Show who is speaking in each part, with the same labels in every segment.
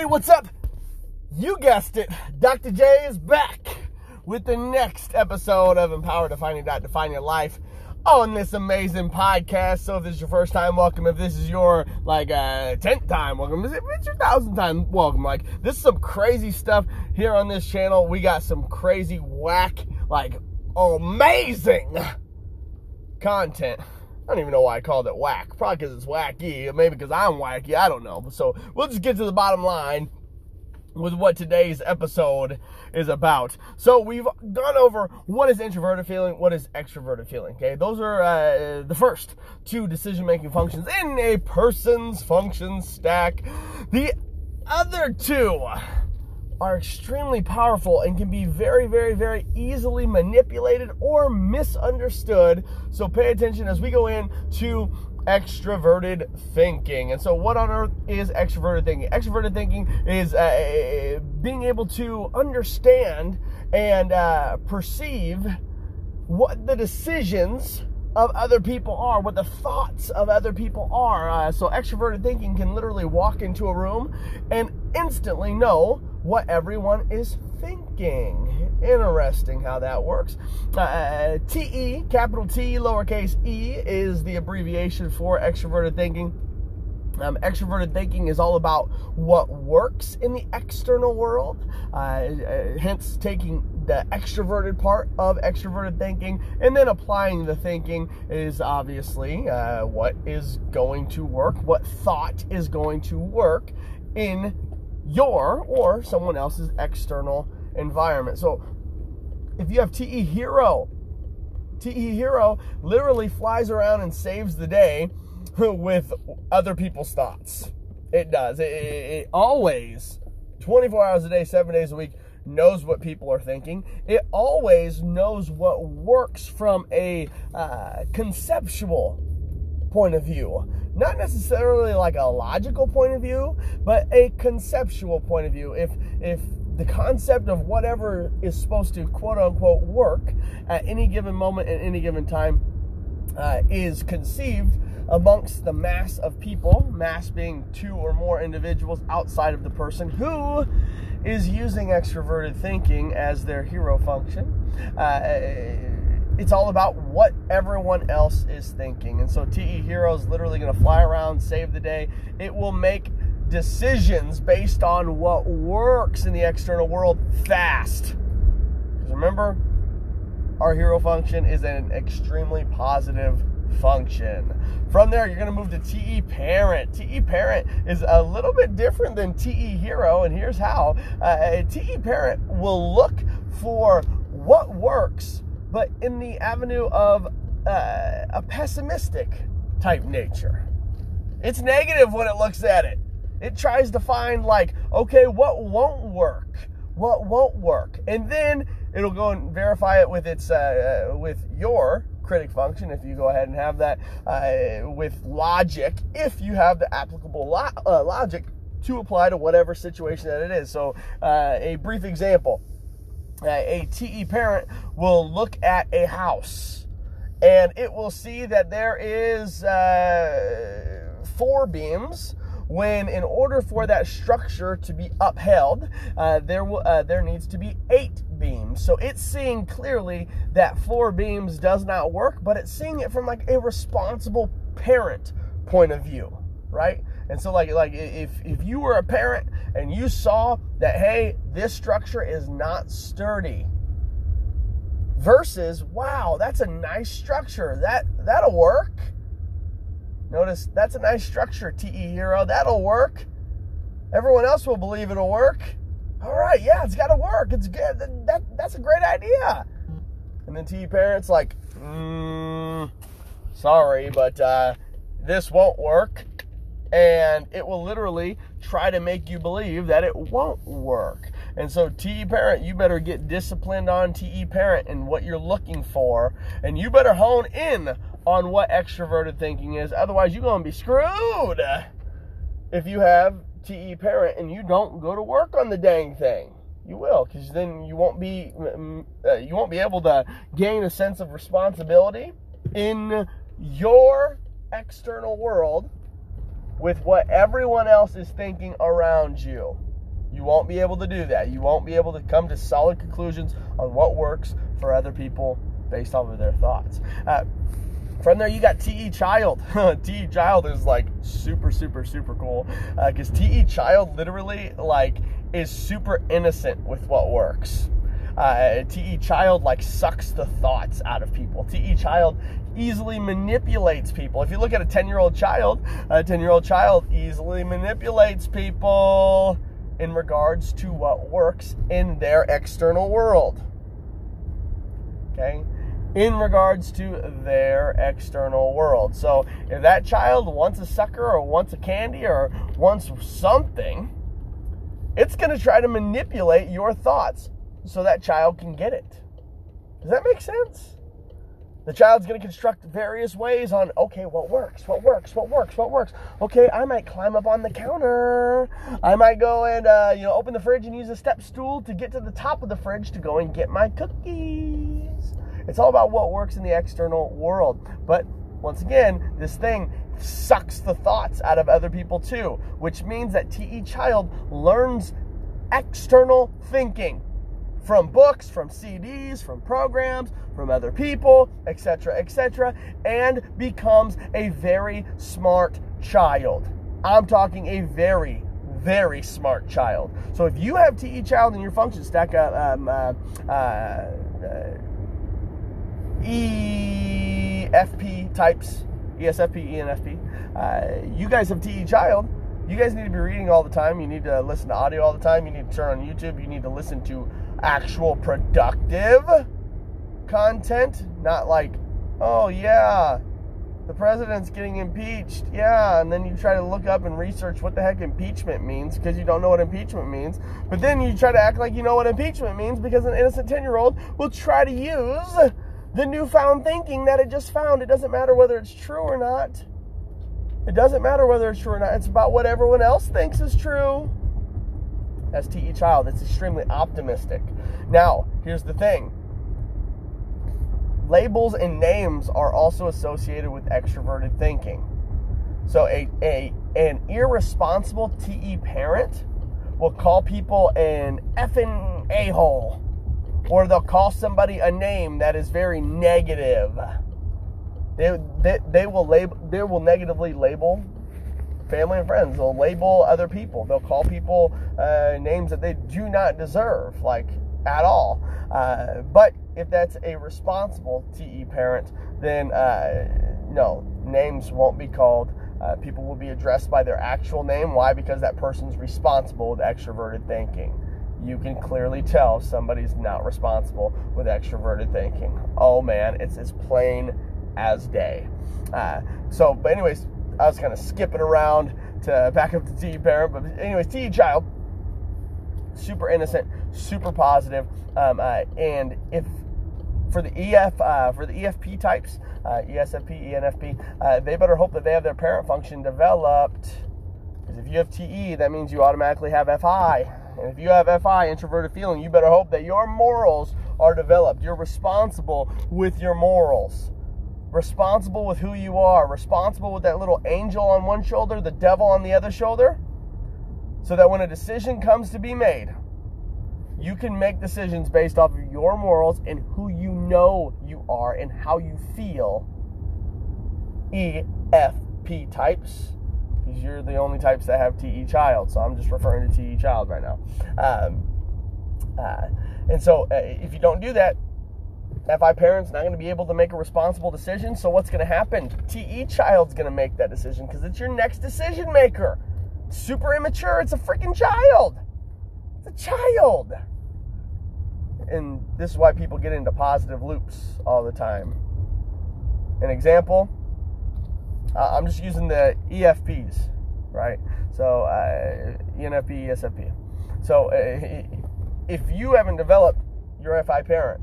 Speaker 1: Hey, what's up? You guessed it. Dr. J is back with the next episode of Empower Defining Define Your Life on this amazing podcast. So if this is your first time, welcome. If this is your like uh tenth time, welcome. If it's your thousandth time, welcome. Like this is some crazy stuff here on this channel. We got some crazy whack, like amazing content. I don't even know why I called it whack. Probably because it's wacky. Maybe because I'm wacky. I don't know. So we'll just get to the bottom line with what today's episode is about. So we've gone over what is introverted feeling, what is extroverted feeling. Okay, those are uh, the first two decision-making functions in a person's function stack. The other two are extremely powerful and can be very, very, very easily manipulated or misunderstood. So pay attention as we go into extroverted thinking. And so, what on earth is extroverted thinking? Extroverted thinking is uh, being able to understand and uh, perceive what the decisions of other people are, what the thoughts of other people are. Uh, so, extroverted thinking can literally walk into a room and instantly know what everyone is thinking. Interesting how that works. Uh, TE, capital T, lowercase e, is the abbreviation for extroverted thinking. Um, extroverted thinking is all about what works in the external world, uh, uh, hence taking the extroverted part of extroverted thinking and then applying the thinking is obviously uh, what is going to work, what thought is going to work in your or someone else's external environment. So if you have TE Hero, TE Hero literally flies around and saves the day with other people's thoughts. It does. It, it, it, always, 24 hours a day, seven days a week, knows what people are thinking. It always knows what works from a uh, conceptual point of view. Not necessarily like a logical point of view, but a conceptual point of view. If if the concept of whatever is supposed to quote unquote work at any given moment at any given time uh, is conceived amongst the mass of people, mass being two or more individuals outside of the person who is using extroverted thinking as their hero function. Uh, it's all about what everyone else is thinking. And so TE Hero is literally going to fly around, save the day. It will make decisions based on what works in the external world fast. Because remember, our hero function is an extremely positive function. From there, you're going to move to TE Parent. TE Parent is a little bit different than TE Hero, and here's how. Uh, TE Parent will look for what works but in the avenue of uh, a pessimistic type nature. It's negative when it looks at it. It tries to find, like, okay, what won't work? What won't work? And then it'll go and verify it with its uh, uh, with your critic function if you go ahead and have that uh, with logic if you have the applicable lo- uh, logic to apply to whatever situation that it is. So, uh, a brief example uh, a TE parent will look at a house and it will see that there is uh, four beams when in order for that structure to be upheld uh, there will uh, there needs to be eight beams so it's seeing clearly that four beams does not work but it's seeing it from like a responsible parent point of view right and so like like if if you were a parent and you saw that hey, this structure is not sturdy versus wow, that's a nice structure. That that'll work. Notice that's a nice structure, TE Hero. That'll work. Everyone else will believe it'll work. All right, yeah, it's got to work. It's good. That, that, that's a great idea. And then TE parents like, mm, sorry, but uh, this won't work and it will literally try to make you believe that it won't work. And so, TE parent, you better get disciplined on TE parent and what you're looking for, and you better hone in on what extroverted thinking is. Otherwise, you're going to be screwed if you have TE parent and you don't go to work on the dang thing. You will, because then you won't be uh, you won't be able to gain a sense of responsibility in your external world with what everyone else is thinking around you. You won't be able to do that. You won't be able to come to solid conclusions on what works for other people based off of their thoughts. Uh, from there, you got T.E. Child. T.E. Child is like super, super, super cool because uh, T.E. Child literally like is super innocent with what works. Uh, T.E. Child like sucks the thoughts out of people. T.E. Child easily manipulates people. If you look at a 10 year old child, a 10 year old child easily manipulates people in regards to what works in their external world. Okay? In regards to their external world. So if that child wants a sucker or wants a candy or wants something, it's going to try to manipulate your thoughts so that child can get it. Does that make sense? The child's going to construct various ways on, okay, what works, what works, what works, what works. Okay, I might climb up on the counter. I might go and, uh, you know, open the fridge and use a step stool to get to the top of the fridge to go and get my cookies. It's all about what works in the external world. But once again, this thing sucks the thoughts out of other people too, which means that TE Child learns external thinking from books, from CDs, from programs, from other people, etc., etc., and becomes a very smart child. I'm talking a very, very smart child. So if you have TE Child in your function stack, um, uh, uh, uh EFP types, ESFP, ENFP. Uh, you guys have TE Child. You guys need to be reading all the time. You need to listen to audio all the time. You need to turn on YouTube. You need to listen to actual productive content, not like, oh yeah, the president's getting impeached. Yeah, and then you try to look up and research what the heck impeachment means because you don't know what impeachment means. But then you try to act like you know what impeachment means because an innocent 10 year old will try to use the newfound thinking that it just found. It doesn't matter whether it's true or not. It doesn't matter whether it's true or not. It's about what everyone else thinks is true. That's T.E. Child. It's extremely optimistic. Now, here's the thing labels and names are also associated with extroverted thinking. So, a, a an irresponsible TE parent will call people an effing a hole or they'll call somebody a name that is very negative. They, they, they will label they will negatively label family and friends. They'll label other people. They'll call people uh, names that they do not deserve, like at all. Uh, but if that's a responsible TE parent, then uh, no, names won't be called. Uh, people will be addressed by their actual name. Why? Because that person's responsible with extroverted thinking you can clearly tell somebody's not responsible with extroverted thinking. Oh man, it's as plain as day. Uh, so, but anyways, I was kind of skipping around to back up to T parent, but anyways, T child, super innocent, super positive, um, uh, and if for the EF uh, for the EFP types, uh, ESFP, ENFP, uh, they better hope that they have their parent function developed. Because if you have TE, that means you automatically have FI. And if you have FI, introverted feeling, you better hope that your morals are developed. You're responsible with your morals, responsible with who you are, responsible with that little angel on one shoulder, the devil on the other shoulder, so that when a decision comes to be made, you can make decisions based off of your morals and who you know you are and how you feel. EFP types because you're the only types that have TE child. So I'm just referring to TE child right now. Um, uh, and so uh, if you don't do that, FI parents not going to be able to make a responsible decision. So what's going to happen? TE child's going to make that decision because it's your next decision maker. Super immature. It's a freaking child. It's a child. And this is why people get into positive loops all the time. An example uh, I'm just using the EFPs, right? So uh, ENFP, ESFP. So uh, if you haven't developed your FI parent,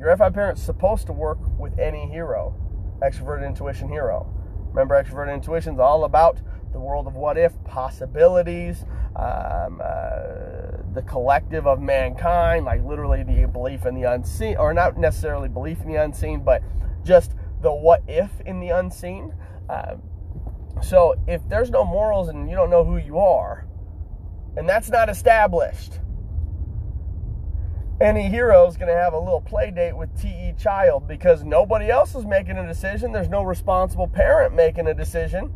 Speaker 1: your FI parent's supposed to work with NE hero, extroverted intuition hero. Remember, extroverted intuition is all about the world of what if, possibilities, um, uh, the collective of mankind, like literally the belief in the unseen, or not necessarily belief in the unseen, but just the what if in the unseen. Um, so if there's no morals and you don't know who you are, And that's not established. NE hero is going to have a little play date with TE child because nobody else is making a decision. There's no responsible parent making a decision.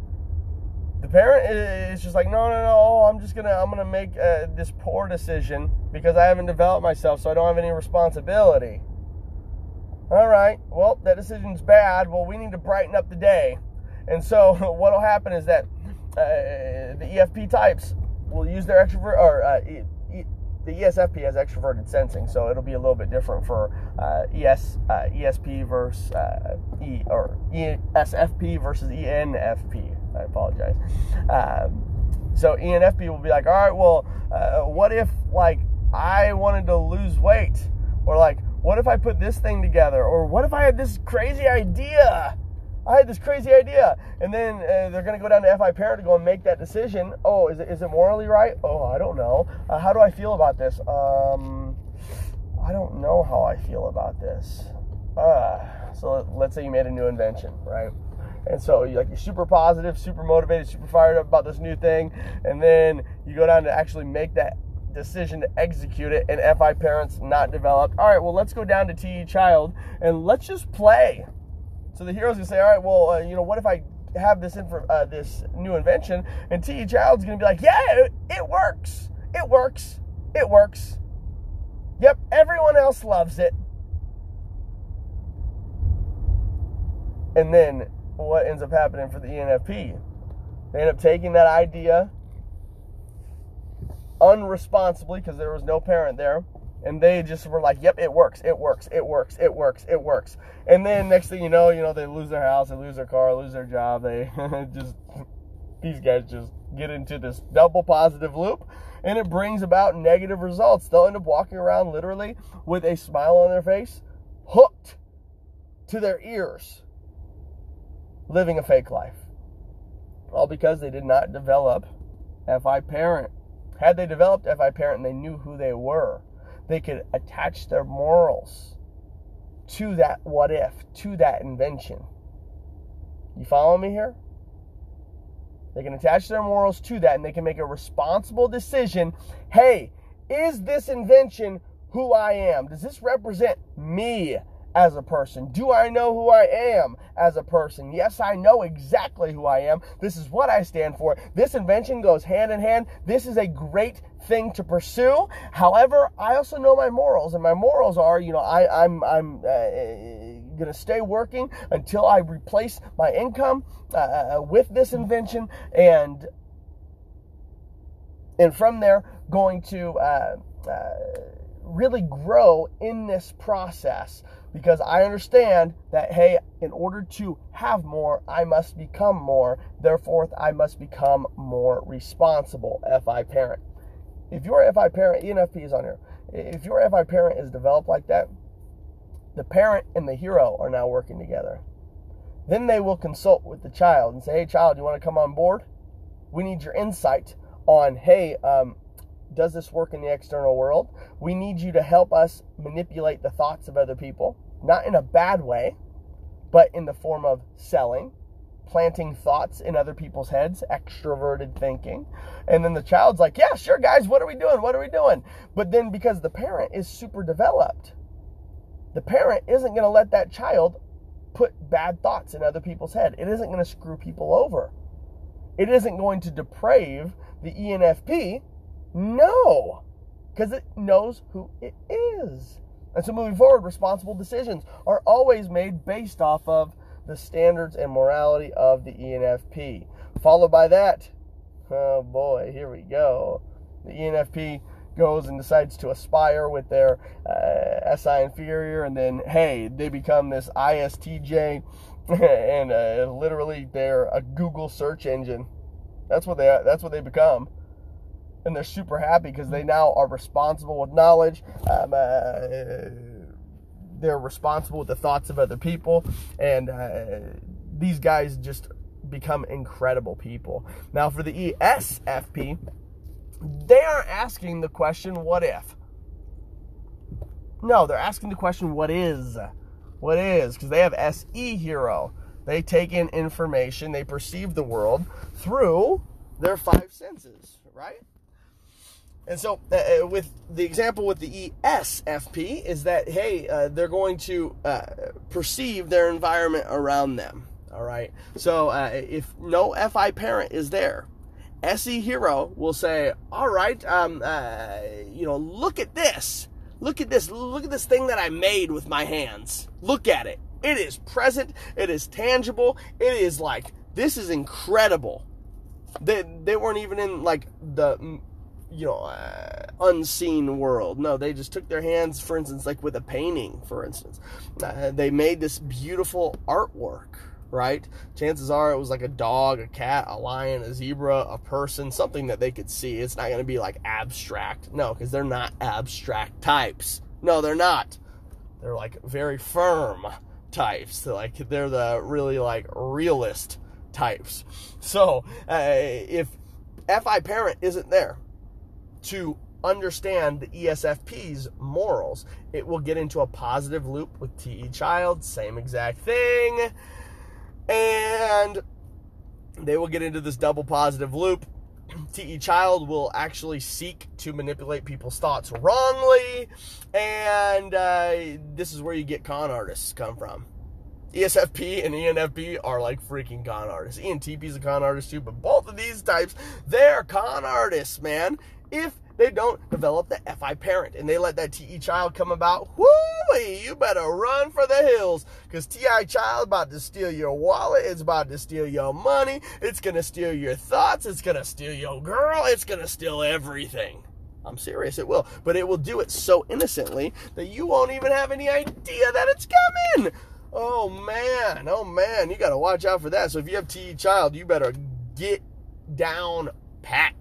Speaker 1: The parent is just like, no, no, no. Oh, I'm just gonna, I'm gonna make uh, this poor decision because I haven't developed myself, so I don't have any responsibility. All right. Well, that decision's bad. Well, we need to brighten up the day. And so, what'll happen is that uh, the EFP types will use their extrovert or uh, e, e, the ESFP has extroverted sensing, so it'll be a little bit different for uh, ES uh, ESP versus uh, E or ESFP versus ENFP. I apologize. Um, so ENFP will be like, all right, well, uh, what if like I wanted to lose weight, or like, what if I put this thing together, or what if I had this crazy idea? I had this crazy idea, and then uh, they're going to go down to FI parent to go and make that decision. Oh, is it is it morally right? Oh, I don't know. Uh, how do I feel about this? Um, I don't know how I feel about this. Uh, so let's say you made a new invention, right? And so you're like you're super positive, super motivated, super fired up about this new thing, and then you go down to actually make that decision to execute it, and FI parents not developed. All right, well let's go down to TE child and let's just play. So the hero's gonna say, all right, well, uh, you know, what if I have this uh, this new invention, and TE child's gonna be like, yeah, it, it works, it works, it works. Yep, everyone else loves it. And then what ends up happening for the ENFP. They end up taking that idea unresponsibly because there was no parent there. And they just were like, yep, it works, it works, it works, it works, it works. And then next thing you know, you know, they lose their house, they lose their car, lose their job. They just, these guys just get into this double positive loop and it brings about negative results. They'll end up walking around literally with a smile on their face, hooked to their ears living a fake life. All because they did not develop FI parent. Had they developed FI parent and they knew who they were, they could attach their morals to that what if, to that invention. You follow me here? They can attach their morals to that and they can make a responsible decision. Hey, is this invention who I am? Does this represent me? As a person? Do I know who I am as a person? Yes, I know exactly who I am. This is what I stand for. This invention goes hand in hand. This is a great thing to pursue. However, I also know my morals, and my morals are, you know, I, I'm I'm uh, gonna stay working until I replace my income uh, uh with this invention, and and from there, going to. Uh, uh really grow in this process because I understand that, hey, in order to have more, I must become more. Therefore, I must become more responsible. FI parent. If your FI parent, ENFP is on here. If your FI parent is developed like that, the parent and the hero are now working together. Then they will consult with the child and say, hey, child, you want to come on board? We need your insight on, hey, um, does this work in the external world? We need you to help us manipulate the thoughts of other people, not in a bad way, but in the form of selling, planting thoughts in other people's heads, extroverted thinking. And then the child's like, yeah, sure, guys, what are we doing? What are we doing? But then because the parent is super developed, the parent isn't going to let that child put bad thoughts in other people's head. It isn't going to screw people over. It isn't going to deprave the ENFP no, because it knows who it is. And so moving forward, responsible decisions are always made based off of the standards and morality of the ENFP. Followed by that, oh boy, here we go. The ENFP goes and decides to aspire with their uh, SI inferior, and then hey, they become this ISTJ, and uh, literally they're a Google search engine. That's what they that's what they become and they're super happy because they now are responsible with knowledge. Um, uh, they're responsible with the thoughts of other people, and uh, these guys just become incredible people. Now, for the ESFP, they aren't asking the question, "What if?" No, they're asking the question, "What is?" What is? Because they have SE hero. They take in information, they perceive the world through their five senses, right? And so, uh, uh with the example with the ESFP, is that hey, uh, they're going to uh, perceive their environment around them. All right. So uh, if no FI parent is there, SE Hero will say, "All right, um, uh, you know, look at this. Look at this. Look at this thing that I made with my hands. Look at it. It is present. It is tangible. It is like this is incredible. They they weren't even in like the you know uh, unseen world. No, they just took their hands, for instance, like with a painting, for instance. Uh, they made this beautiful artwork. Right? Chances are it was like a dog, a cat, a lion, a zebra, a person, something that they could see. It's not going to be like abstract. No, because they're not abstract types. No, they're not. They're like very firm types. They're like they're the really like realist types. So uh, if FI parent isn't there to understand the ESFP's morals, it will get into a positive loop with TE child, same exact thing. And they will get into this double positive loop. TE child will actually seek to manipulate people's thoughts wrongly. And uh, this is where you get con artists come from. ESFP and ENFP are like freaking con artists. ENTP is a con artist too, but both of these types, they're con artists, man. If they don't develop the FI parent and they let that TE child come about, whoo, you better run for the hills because TI child about to steal your wallet, it's about to steal your money, it's gonna steal your thoughts, it's gonna steal your girl, it's gonna steal everything. I'm serious, it will. But it will do it so innocently that you won't even have any idea that it's coming. Oh man, oh man, you got to watch out for that. So if you have TE child, you better get down pat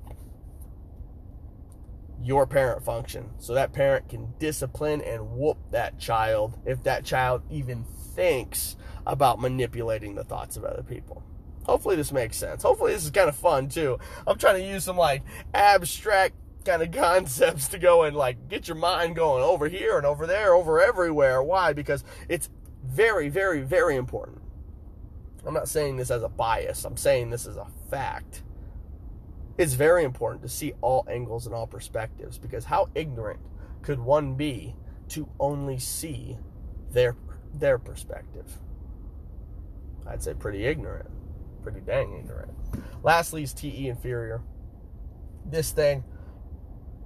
Speaker 1: your parent function so that parent can discipline and whoop that child if that child even thinks about manipulating the thoughts of other people. Hopefully this makes sense. Hopefully this is kind of fun too. I'm trying to use some like abstract kind of concepts to go and like get your mind going over here and over there, over everywhere. Why? Because it's very, very, very important. I'm not saying this as a bias, I'm saying this as a fact. It's very important to see all angles and all perspectives because how ignorant could one be to only see their their perspective? I'd say pretty ignorant. Pretty dang ignorant. Lastly is TE inferior. This thing,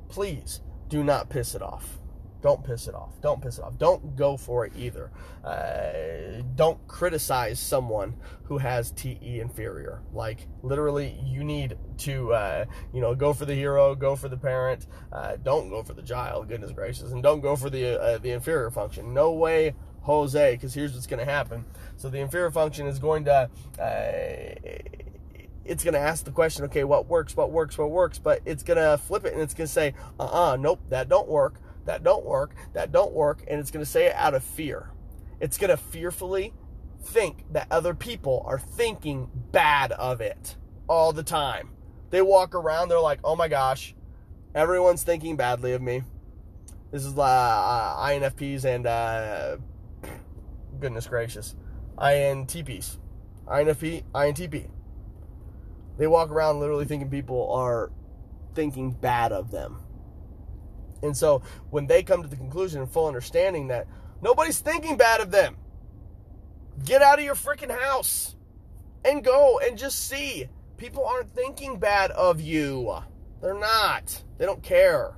Speaker 1: please do not piss it off. Don't piss it off. Don't piss it off. Don't go for it either. Uh, don't criticize someone who has TE inferior. Like literally, you need to, uh, you know, go for the hero, go for the parent. Uh, don't go for the child. Goodness gracious, and don't go for the uh, the inferior function. No way, Jose. Because here's what's going to happen. So the inferior function is going to uh, it's going to ask the question, okay, what works, what works, what works, but it's going to flip it and it's going to say, uh uh-uh, uh, nope, that don't work that don't work, that don't work, and it's going to say it out of fear. It's going to fearfully think that other people are thinking bad of it all the time. They walk around, they're like, oh my gosh, everyone's thinking badly of me. This is uh, uh INFPs and, uh, goodness gracious, INTPs. INFP, INTP. They walk around literally thinking people are thinking bad of them. And so when they come to the conclusion and full understanding that nobody's thinking bad of them, get out of your freaking house and go and just see. People aren't thinking bad of you. They're not. They don't care.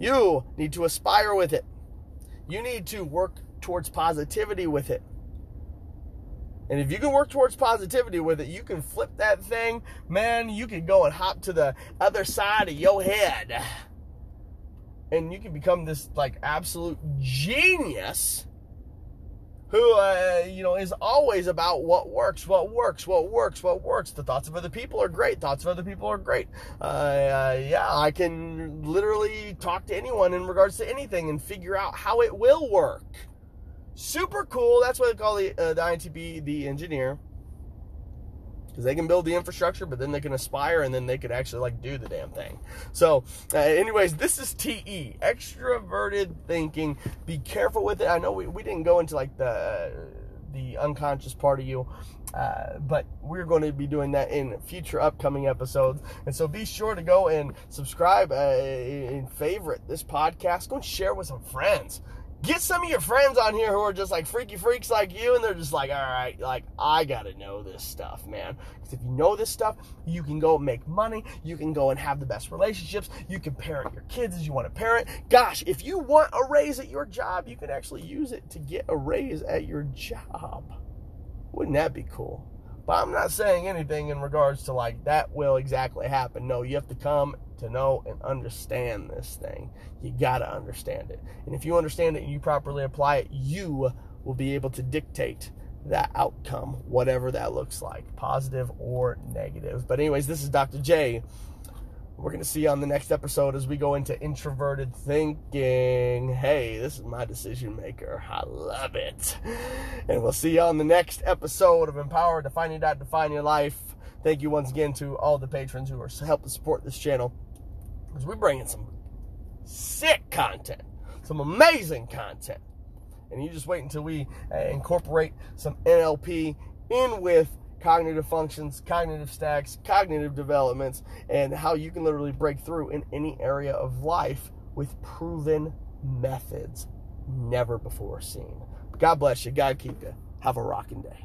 Speaker 1: You need to aspire with it. You need to work towards positivity with it. And if you can work towards positivity with it, you can flip that thing, man, you can go and hop to the other side of your head. And you can become this like absolute genius who uh, you know is always about what works, what works, what works, what works. The thoughts of other people are great. Thoughts of other people are great. Uh, uh, yeah, I can literally talk to anyone in regards to anything and figure out how it will work. Super cool. That's why they call the, uh, the INTP the engineer. Because they can build the infrastructure, but then they can aspire and then they could actually like do the damn thing. So, uh, anyways, this is TE, extroverted thinking. Be careful with it. I know we, we didn't go into like the the unconscious part of you. Uh, but we're going to be doing that in future upcoming episodes. And so be sure to go and subscribe uh, and favorite this podcast. Go and share with some friends get some of your friends on here who are just like freaky freaks like you, and they're just like, all right, like, I gotta know this stuff, man. Because if you know this stuff, you can go make money, you can go and have the best relationships, you can parent your kids as you want to parent. Gosh, if you want a raise at your job, you can actually use it to get a raise at your job. Wouldn't that be cool? But I'm not saying anything in regards to like that will exactly happen. No, you have to come to know and understand this thing. You got to understand it. And if you understand it and you properly apply it, you will be able to dictate that outcome, whatever that looks like, positive or negative. But, anyways, this is Dr. J. We're going to see on the next episode as we go into introverted thinking. Hey, this is my decision maker. I love it. And we'll see you on the next episode of Empower Defining That Define Your Life. Thank you once again to all the patrons who are helping support this channel because we're bringing some sick content, some amazing content. And you just wait until we uh, incorporate some NLP in with cognitive functions, cognitive stacks, cognitive developments, and how you can literally break through in any area of life with proven methods never before seen. God bless you. God keep you. Have a rocking day.